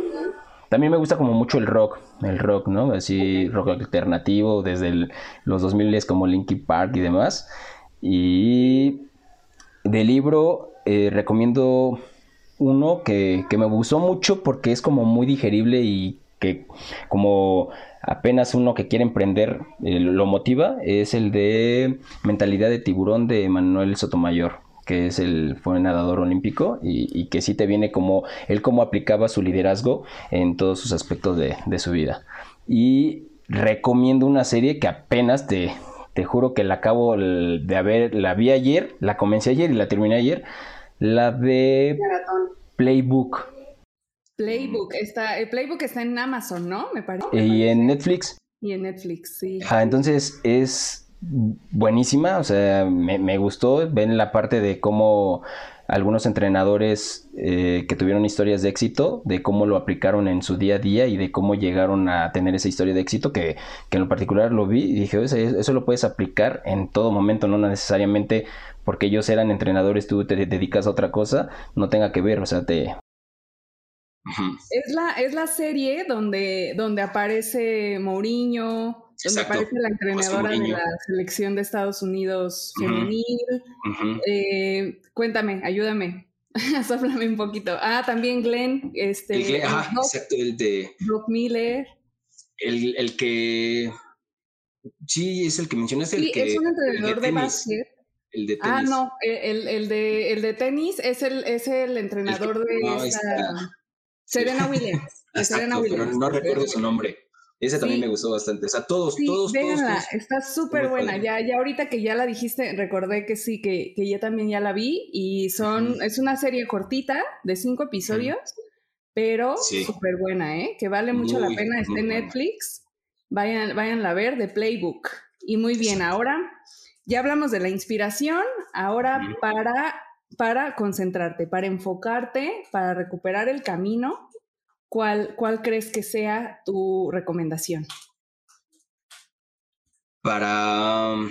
D: También me gusta como mucho el rock, el rock, ¿no? Así, rock alternativo, desde los 2000 es como Linkin Park y demás. Y de libro eh, recomiendo uno que, me gustó mucho porque es como muy digerible y que como apenas uno que quiere emprender eh, lo motiva, es el de Mentalidad de Tiburón de Manuel Sotomayor que es el fue nadador olímpico y, que sí te viene como él cómo aplicaba su liderazgo en todos sus aspectos de, su vida. Y recomiendo una serie que apenas te, te juro que la acabo de haber, la vi ayer, la comencé ayer y la terminé ayer, la de Playbook.
B: Playbook, está, el Playbook está en Amazon, ¿no? Me parece.
D: Y en Netflix.
B: Y en Netflix, sí.
D: Entonces es buenísima, o sea, me, gustó, ven la parte de cómo algunos entrenadores eh, que tuvieron historias de éxito, de cómo lo aplicaron en su día a día y de cómo llegaron a tener esa historia de éxito, que, en lo particular lo vi y dije, eso, lo puedes aplicar en todo momento, no necesariamente porque ellos eran entrenadores, tú te dedicas a otra cosa, no tenga que ver, o sea, te...
B: Es la, es la serie donde, donde aparece Mourinho, donde aparece la entrenadora de la selección de Estados Unidos femenil. Eh, cuéntame, ayúdame. Sóplame un poquito. Ah, también Glenn. Este,
C: el Glenn, ajá, exacto, el de.
B: Miller.
C: El, el, que. Sí, es el que mencionaste.
B: Sí,
C: el que,
B: es un entrenador de, básquet.
C: El de
B: ah, tenis. Ah, no, el, el, de, el de tenis es el, es el entrenador de Serena Williams.
C: Serena Williams. Pero no recuerdo su nombre. Ese también me gustó bastante. O sea, todos, todos,
B: todos, Está súper buena. Ya, ya ahorita que ya la dijiste, recordé que sí, que, que yo también ya la vi. Y son, es una serie cortita de cinco episodios, pero súper buena, ¿eh? Que vale mucho la pena. Está en Netflix. Vayan, vayan a ver, de Playbook. Y muy bien, ahora ya hablamos de la inspiración. Ahora para, para concentrarte, para enfocarte, para recuperar el camino ¿cuál, cuál crees que sea tu recomendación?
C: Para...
B: Um,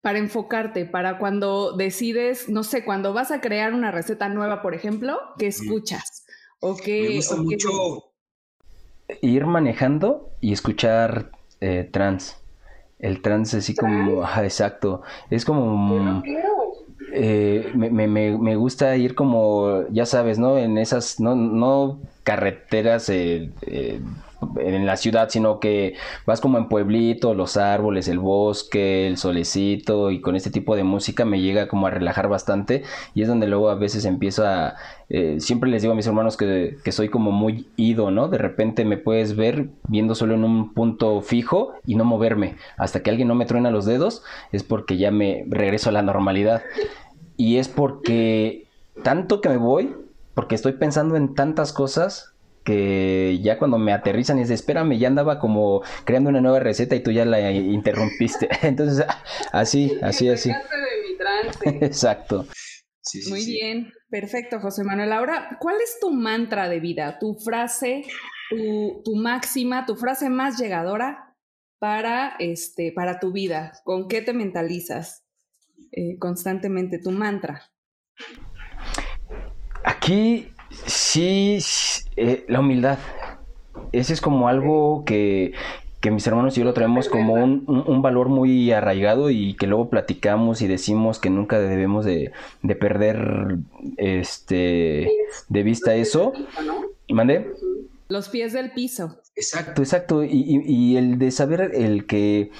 B: para enfocarte, para cuando decides, no sé, cuando vas a crear una receta nueva, por ejemplo, ¿qué escuchas? O qué,
C: Me gusta mucho
D: ir manejando y escuchar eh, trans. El trans así como, exacto. Es como... Eh, me, me, me, gusta ir como, ya sabes, ¿no? En esas, no, no carreteras eh, eh, en la ciudad, sino que vas como en pueblito, los árboles, el bosque, el solecito y con este tipo de música me llega como a relajar bastante y es donde luego a veces empiezo a... siempre les digo a mis hermanos que, que, soy como muy ido, ¿no? De repente me puedes ver viendo solo en un punto fijo y no moverme. Hasta que alguien no me truena los dedos es porque ya me regreso a la normalidad y es porque tanto que me voy, porque estoy pensando en tantas cosas que ya cuando me aterrizan y es espérame, ya andaba como creando una nueva receta y tú ya la interrumpiste. Entonces, así, así, así. Exacto.
B: Muy bien, perfecto, José Manuel. Ahora, ¿cuál es tu mantra de vida, tu frase, tu, tu máxima, tu frase más llegadora para, este, para tu vida? ¿Con qué te mentalizas? Eh, constantemente tu mantra?
D: Aquí sí, eh, la humildad. Ese es como algo que, mis hermanos y yo lo traemos como un, valor muy arraigado y que luego platicamos y decimos que nunca debemos de, perder este de vista eso. ¿Mande?
B: Los pies del piso.
D: Exacto, exacto. Y, y el de saber el que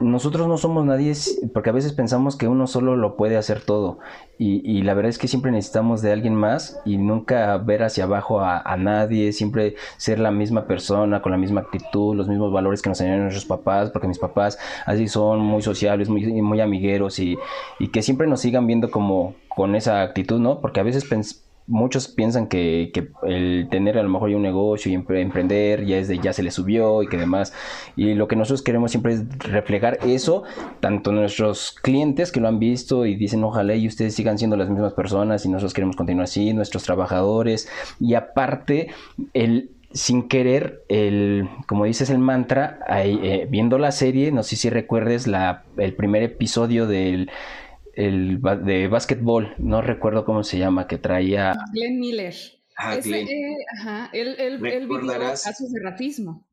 D: nosotros no somos nadie porque a veces pensamos que uno solo lo puede hacer todo y, la verdad es que siempre necesitamos de alguien más y nunca ver hacia abajo a, nadie, siempre ser la misma persona con la misma actitud, los mismos valores que nos enseñaron nuestros papás, porque mis papás así son muy sociables, muy, muy amigueros y, y que siempre nos sigan viendo como con esa actitud, ¿no? Porque a veces pensamos muchos piensan que, el tener a lo mejor un negocio y emprender ya es de ya se le subió y que demás. Y lo que nosotros queremos siempre es reflejar eso, tanto nuestros clientes que lo han visto y dicen ojalá y ustedes sigan siendo las mismas personas y nosotros queremos continuar así, nuestros trabajadores y aparte el sin querer, el, como dices el mantra, eh, viendo la serie, no sé si recuerdes la, el primer episodio del el de básquetbol, no recuerdo cómo se llama, que traía...
B: Glenn Miller. Ah, Ese, eh, ajá, él, él, él vivió casos de racismo.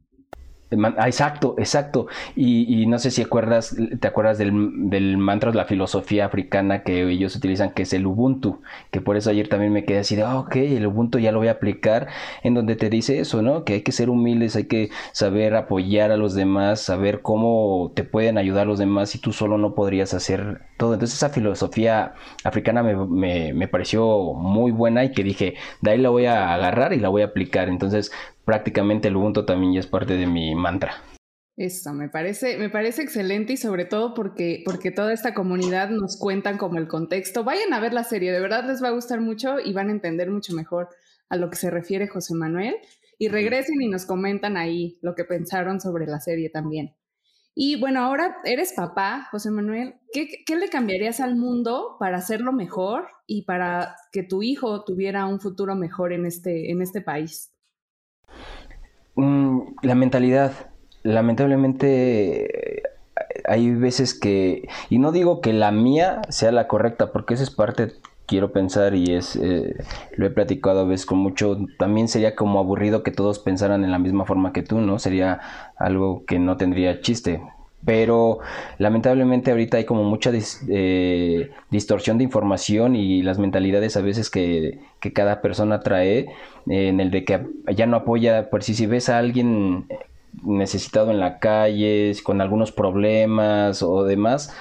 D: Ah, exacto, exacto. Y, no sé si acuerdas, te acuerdas del, del, mantra de la filosofía africana que ellos utilizan, que es el Ubuntu, que por eso ayer también me quedé así de, ah, ok, el Ubuntu ya lo voy a aplicar, en donde te dice eso, ¿no? Que hay que ser humildes, hay que saber apoyar a los demás, saber cómo te pueden ayudar los demás y tú solo no podrías hacer todo. Entonces esa filosofía africana me pareció muy buena y que dije, de ahí la voy a agarrar y la voy a aplicar. Entonces prácticamente el Ubuntu también ya es parte de mi mantra.
B: Eso, me parece, me parece excelente y sobre todo porque, porque toda esta comunidad nos cuentan como el contexto. Vayan a ver la serie, de verdad les va a gustar mucho y van a entender mucho mejor a lo que se refiere José Manuel. Y regresen y nos comentan ahí lo que pensaron sobre la serie también. Y bueno, ahora eres papá, José Manuel. ¿Qué, le cambiarías al mundo para hacerlo mejor y para que tu hijo tuviera un futuro mejor en este, en este país?
D: Mm, la mentalidad. Lamentablemente hay veces que, y no digo que la mía sea la correcta, porque esa es parte quiero pensar y es eh, lo he platicado a veces con mucho también sería como aburrido que todos pensaran en la misma forma que tú no sería algo que no tendría chiste pero lamentablemente ahorita hay como mucha eh, distorsión de información y las mentalidades a veces que, cada persona trae eh, en el de que ya no apoya por si si ves a alguien necesitado en la calle con algunos problemas o demás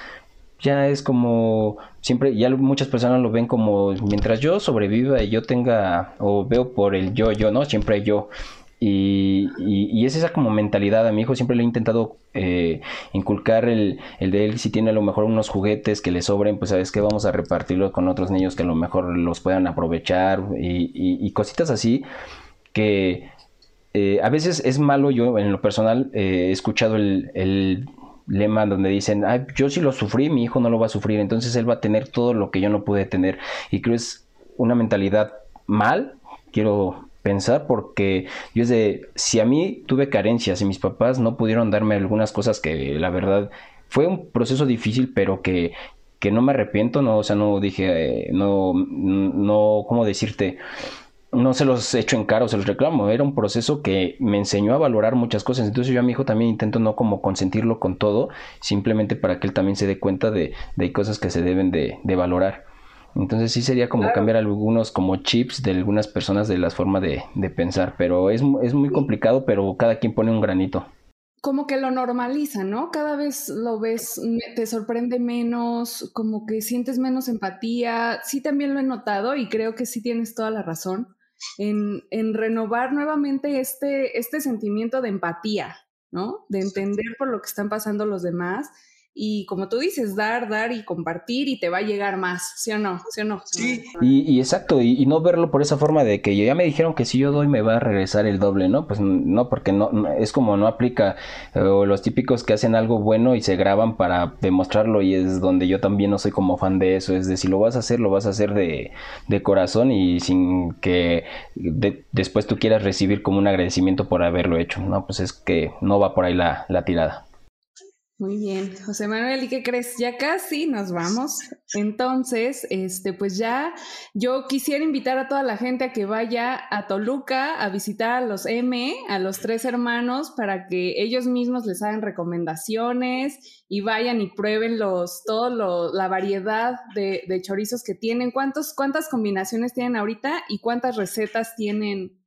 D: ya es como siempre, ya muchas personas lo ven como mientras yo sobreviva y yo tenga, o veo por el yo, yo, ¿no? Siempre yo. Y, y, es esa como mentalidad. A mi hijo siempre le he intentado eh, inculcar el, el, de él, si tiene a lo mejor unos juguetes que le sobren, pues sabes que vamos a repartirlos con otros niños que a lo mejor los puedan aprovechar y, y cositas así que eh, a veces es malo, yo en lo personal eh, he escuchado el, el lema donde dicen, Ay, yo sí lo sufrí, mi hijo no lo va a sufrir, entonces él va a tener todo lo que yo no pude tener. Y creo es una mentalidad mal, quiero pensar, porque yo es de, si a mí tuve carencias y mis papás no pudieron darme algunas cosas que la verdad fue un proceso difícil, pero que, que no me arrepiento, no, o sea, no dije, eh, no, no, ¿cómo decirte? no se los echo en cara o se los reclamo, era un proceso que me enseñó a valorar muchas cosas, entonces yo a mi hijo también intento no como consentirlo con todo, simplemente para que él también se dé cuenta de, de cosas que se deben de, valorar. Entonces sí sería como cambiar algunos como chips de algunas personas de la forma de, de pensar, pero es, es muy complicado, pero cada quien pone un granito
B: como que lo normaliza, ¿no? Cada vez lo ves, te sorprende menos, como que sientes menos empatía. Sí, también lo he notado y creo que sí tienes toda la razón en, en renovar nuevamente este, este sentimiento de empatía, ¿no? De entender por lo que están pasando los demás y como tú dices, dar, dar y compartir y te va a llegar más, ¿sí o no? ¿Sí o no?
D: Sí. Y, exacto, y, no verlo por esa forma de que ya me dijeron que si yo doy me va a regresar el doble, ¿no? Pues no, porque no, es como no aplica, o los típicos que hacen algo bueno y se graban para demostrarlo y es donde yo también no soy como fan de eso, es de si lo vas a hacer, lo vas a hacer de, de corazón y sin que después tú quieras recibir como un agradecimiento por haberlo hecho, ¿no? Pues es que no va por ahí la, la tirada.
B: Muy bien, José Manuel, ¿y qué crees? Ya casi nos vamos. Entonces, este, pues ya yo quisiera invitar a toda la gente a que vaya a Toluca a visitar a los M, a los tres hermanos, para que ellos mismos les hagan recomendaciones y vayan y prueben los, todo la variedad de, de chorizos que tienen. ¿Cuántos, ¿Cuántas combinaciones tienen ahorita y cuántas recetas tienen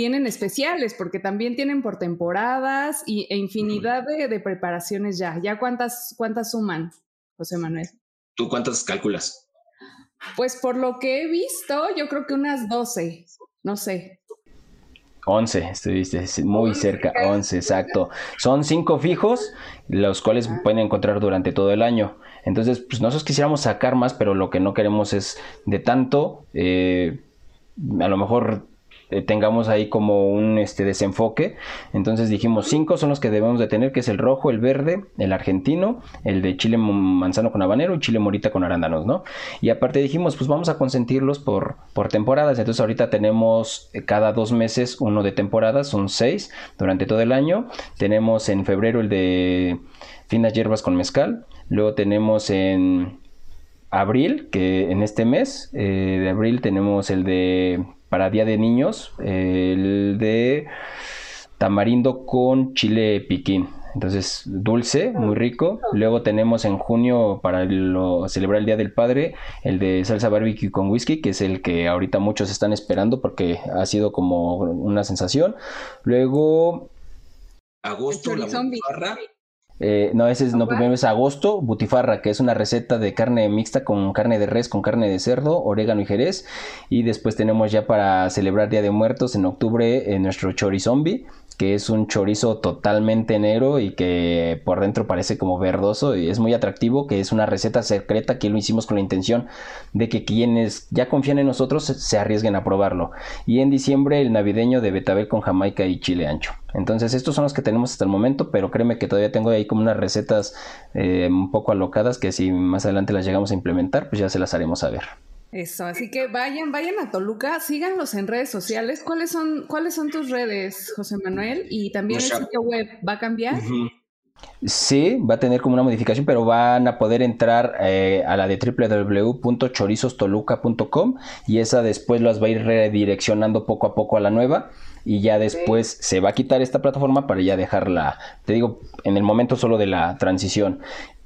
B: tienen especiales, porque también tienen por temporadas y, e infinidad de, preparaciones ya. ¿Ya cuántas, cuántas suman, José Manuel?
C: ¿Tú cuántas calculas?
B: Pues por lo que he visto, yo creo que unas 12, no sé.
D: 11, estuviste muy cerca, 11, exacto. Son cinco fijos, los cuales pueden encontrar durante todo el año. Entonces, pues nosotros quisiéramos sacar más, pero lo que no queremos es de tanto, eh, a lo mejor eh, tengamos ahí como un este, desenfoque. Entonces dijimos cinco son los que debemos de tener, que es el rojo, el verde, el argentino, el de chile manzano con habanero y chile morita con arándanos, ¿no? Y aparte dijimos, pues vamos a consentirlos por, por temporadas. Entonces ahorita tenemos eh, cada dos meses uno de temporadas, son seis durante todo el año. Tenemos en febrero el de finas hierbas con mezcal. Luego tenemos en abril, que en este mes eh, de abril tenemos el de para Día de Niños, el de tamarindo con chile piquín. Entonces, dulce, muy rico. Luego tenemos en junio para celebrar el Día del Padre, el de salsa barbecue con whisky, que es el que ahorita muchos están esperando porque ha sido como una sensación. Luego...
C: Agosto, la
D: eh, no, ese es, no, primero es agosto, butifarra, que es una receta de carne mixta con carne de res, con carne de cerdo, orégano y jerez. Y después tenemos ya para celebrar Día de Muertos en octubre eh, nuestro chorizombi, que es un chorizo totalmente negro y que por dentro parece como verdoso y es muy atractivo, que es una receta secreta que lo hicimos con la intención de que quienes ya confían en nosotros se arriesguen a probarlo. Y en diciembre el navideño de betabel con jamaica y chile ancho. Entonces estos son los que tenemos hasta el momento, pero créeme que todavía tengo ahí como unas recetas eh, un poco alocadas que si más adelante las llegamos a implementar, pues ya se las haremos saber.
B: Eso, así que vayan, vayan a Toluca, síganlos en redes sociales. ¿Cuáles son, cuáles son tus redes, José Manuel? Y también el sitio web va a cambiar.
D: Sí, va a tener como una modificación, pero van a poder entrar eh, a la de www.chorizostoluca.com y esa después las va a ir redireccionando poco a poco a la nueva y ya después se va a quitar esta plataforma para ya dejarla, te digo, en el momento solo de la transición.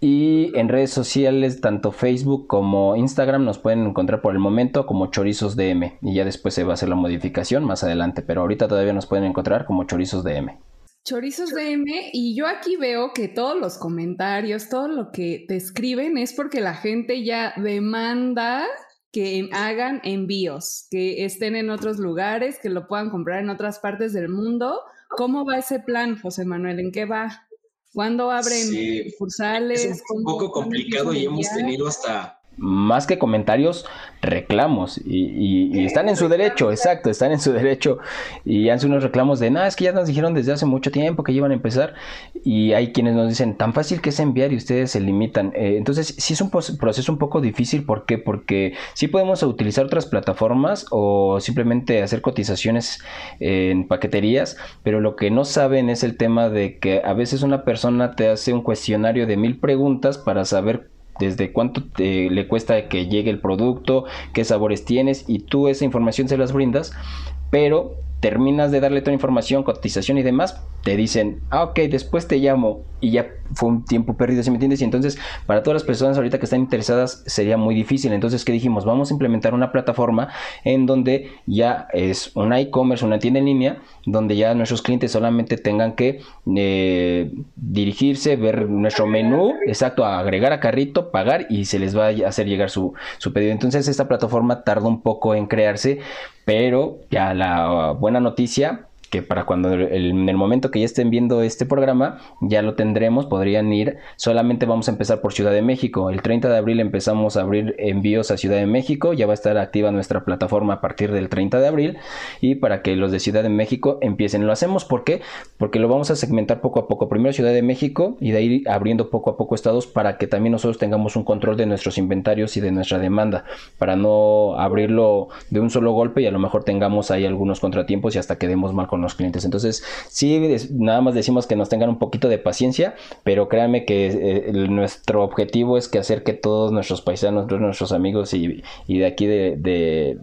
D: Y en redes sociales, tanto Facebook como Instagram, nos pueden encontrar por el momento como Chorizos DM. Y ya después se va a hacer la modificación más adelante. Pero ahorita todavía nos pueden encontrar como Chorizos DM.
B: Chorizos DM, y yo aquí veo que todos los comentarios, todo lo que te escriben es porque la gente ya demanda que hagan envíos, que estén en otros lugares, que lo puedan comprar en otras partes del mundo. ¿Cómo va ese plan, José Manuel? ¿En qué va? ¿Cuándo abren sucursales?
C: Es un poco complicado y hemos tenido hasta
D: más que comentarios, reclamos. Y, están en su derecho, exacto, están en su derecho. Y hacen unos reclamos de, nada, es que ya nos dijeron desde hace mucho tiempo que iban a empezar. Y hay quienes nos dicen, tan fácil que es enviar y ustedes se limitan. Eh, entonces, sí es un proceso un poco difícil. ¿Por qué? Porque sí podemos utilizar otras plataformas o simplemente hacer cotizaciones en paqueterías, pero lo que no saben es el tema de que a veces una persona te hace un cuestionario de mil preguntas para saber desde cuánto le cuesta que llegue el producto, qué sabores tienes y tú esa información se las brindas, pero terminas de darle toda la información, cotización y demás, te dicen, ah, ok, después te llamo y ya fue un tiempo perdido, ¿sí me entiendes? Y entonces, para todas las personas ahorita que están interesadas, sería muy difícil. Entonces, ¿qué dijimos? Vamos a implementar una plataforma en donde ya es una e-commerce, una tienda en línea, donde ya nuestros clientes solamente tengan que eh, dirigirse, ver nuestro menú, exacto, agregar a carrito, pagar y se les va a hacer llegar su, su pedido. Entonces, esta plataforma tarda un poco en crearse, pero ya la buena noticia que para cuando en el momento que ya estén viendo este programa ya lo tendremos, podrían ir, solamente vamos a empezar por Ciudad de México, el 30 de abril empezamos a abrir envíos a Ciudad de México, ya va a estar activa nuestra plataforma a partir del 30 de abril. Y para que los de Ciudad de México empiecen, lo hacemos ¿por? Porque lo vamos a segmentar poco a poco, primero Ciudad de México y de ahí abriendo poco a poco estados para que también nosotros tengamos un control de nuestros inventarios y de nuestra demanda, para no abrirlo de un solo golpe y a lo mejor tengamos ahí algunos contratiempos y hasta quedemos mal con los clientes. Entonces, sí, nada más decimos que nos tengan un poquito de paciencia, pero créanme que eh, nuestro objetivo es que hacer que todos nuestros paisanos, nuestros amigos y, de aquí de,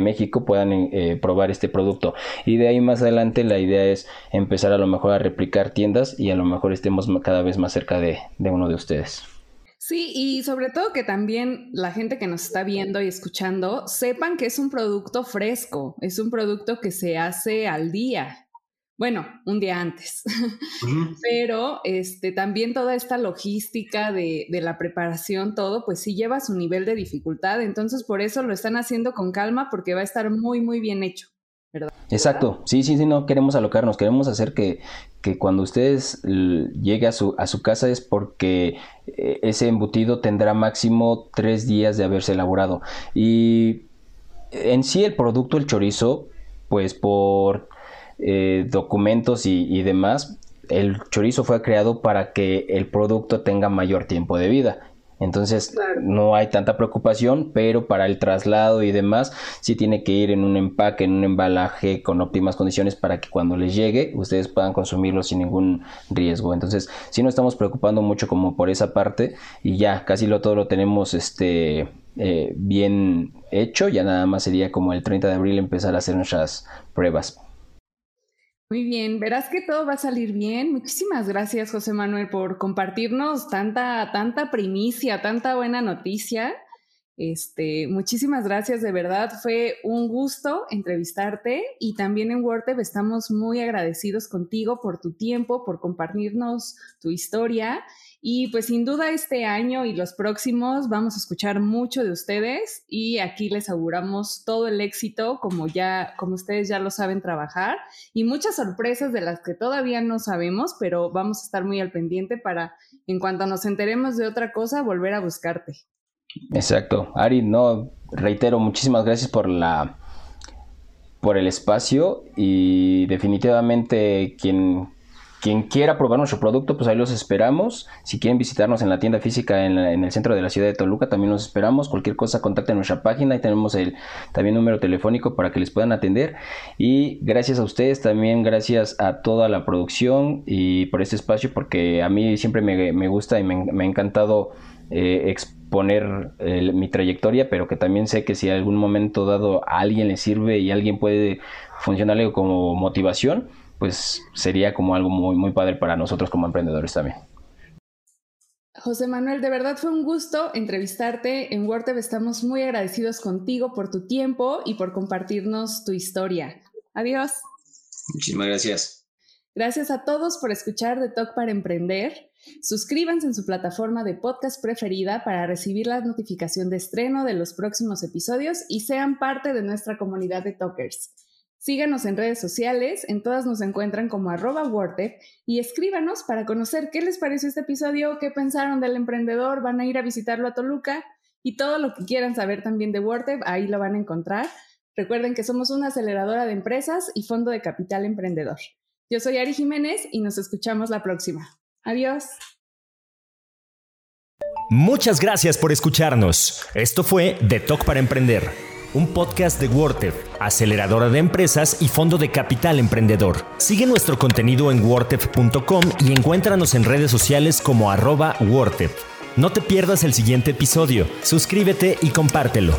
D: México puedan eh, probar este producto. Y de ahí más adelante la idea es empezar a lo mejor a replicar tiendas y a lo mejor estemos cada vez más cerca de, de uno de ustedes.
B: Sí, y sobre todo que también la gente que nos está viendo y escuchando sepan que es un producto fresco, es un producto que se hace al día. Bueno, un día antes. Pero este, también toda esta logística de, de, la preparación, todo, pues sí lleva su nivel de dificultad. Entonces, por eso lo están haciendo con calma porque va a estar muy, muy bien hecho.
D: Exacto, sí, sí, sí, no queremos alocarnos, queremos hacer que, que cuando ustedes llegue a su, a su casa es porque eh, ese embutido tendrá máximo tres días de haberse elaborado. Y en sí el producto, el chorizo, pues por eh, documentos y, y demás, el chorizo fue creado para que el producto tenga mayor tiempo de vida. Entonces no hay tanta preocupación, pero para el traslado y demás sí tiene que ir en un empaque, en un embalaje con óptimas condiciones para que cuando les llegue ustedes puedan consumirlo sin ningún riesgo. Entonces sí nos estamos preocupando mucho como por esa parte y ya casi lo todo lo tenemos este eh, bien hecho. Ya nada más sería como el 30 de abril empezar a hacer nuestras pruebas.
B: Muy bien, verás que todo va a salir bien. Muchísimas gracias, José Manuel, por compartirnos tanta, tanta primicia, tanta buena noticia. Este, muchísimas gracias, de verdad. Fue un gusto entrevistarte y también en WordTep estamos muy agradecidos contigo por tu tiempo, por compartirnos tu historia y pues sin duda este año y los próximos vamos a escuchar mucho de ustedes y aquí les auguramos todo el éxito como ya, como ustedes ya lo saben trabajar y muchas sorpresas de las que todavía no sabemos, pero vamos a estar muy al pendiente para en cuanto nos enteremos de otra cosa volver a buscarte.
D: Exacto. Ari, no, reitero, muchísimas gracias por la por el espacio y definitivamente quien quien quiera probar nuestro producto, pues ahí los esperamos. Si quieren visitarnos en la tienda física en, el centro de la ciudad de Toluca, también los esperamos. Cualquier cosa, contacten nuestra página. Ahí tenemos el también número telefónico para que les puedan atender. Y gracias a ustedes, también gracias a toda la producción y por este espacio, porque a mí siempre me, gusta y me, ha encantado eh, exponer mi trayectoria, pero que también sé que si a algún momento dado a alguien le sirve y alguien puede funcionarle como motivación, pues sería como algo muy, muy padre para nosotros como emprendedores también.
B: José Manuel, de verdad fue un gusto entrevistarte. En WordTep estamos muy agradecidos contigo por tu tiempo y por compartirnos tu historia. Adiós.
C: Muchísimas gracias.
B: Gracias a todos por escuchar The Talk para Emprender. Suscríbanse en su plataforma de podcast preferida para recibir la notificación de estreno de los próximos episodios y sean parte de nuestra comunidad de talkers. Síganos en redes sociales, en todas nos encuentran como arroba y escríbanos para conocer qué les pareció este episodio, qué pensaron del emprendedor, van a ir a visitarlo a Toluca y todo lo que quieran saber también de WordTep, ahí lo van a encontrar. Recuerden que somos una aceleradora de empresas y fondo de capital emprendedor. Yo soy Ari Jiménez y nos escuchamos la próxima. Adiós.
A: Muchas gracias por escucharnos. Esto fue The Talk para Emprender un podcast de WordTep, aceleradora de empresas y fondo de capital emprendedor. Sigue nuestro contenido en wordtep.com y encuéntranos en redes sociales como arroba No te pierdas el siguiente episodio, suscríbete y compártelo.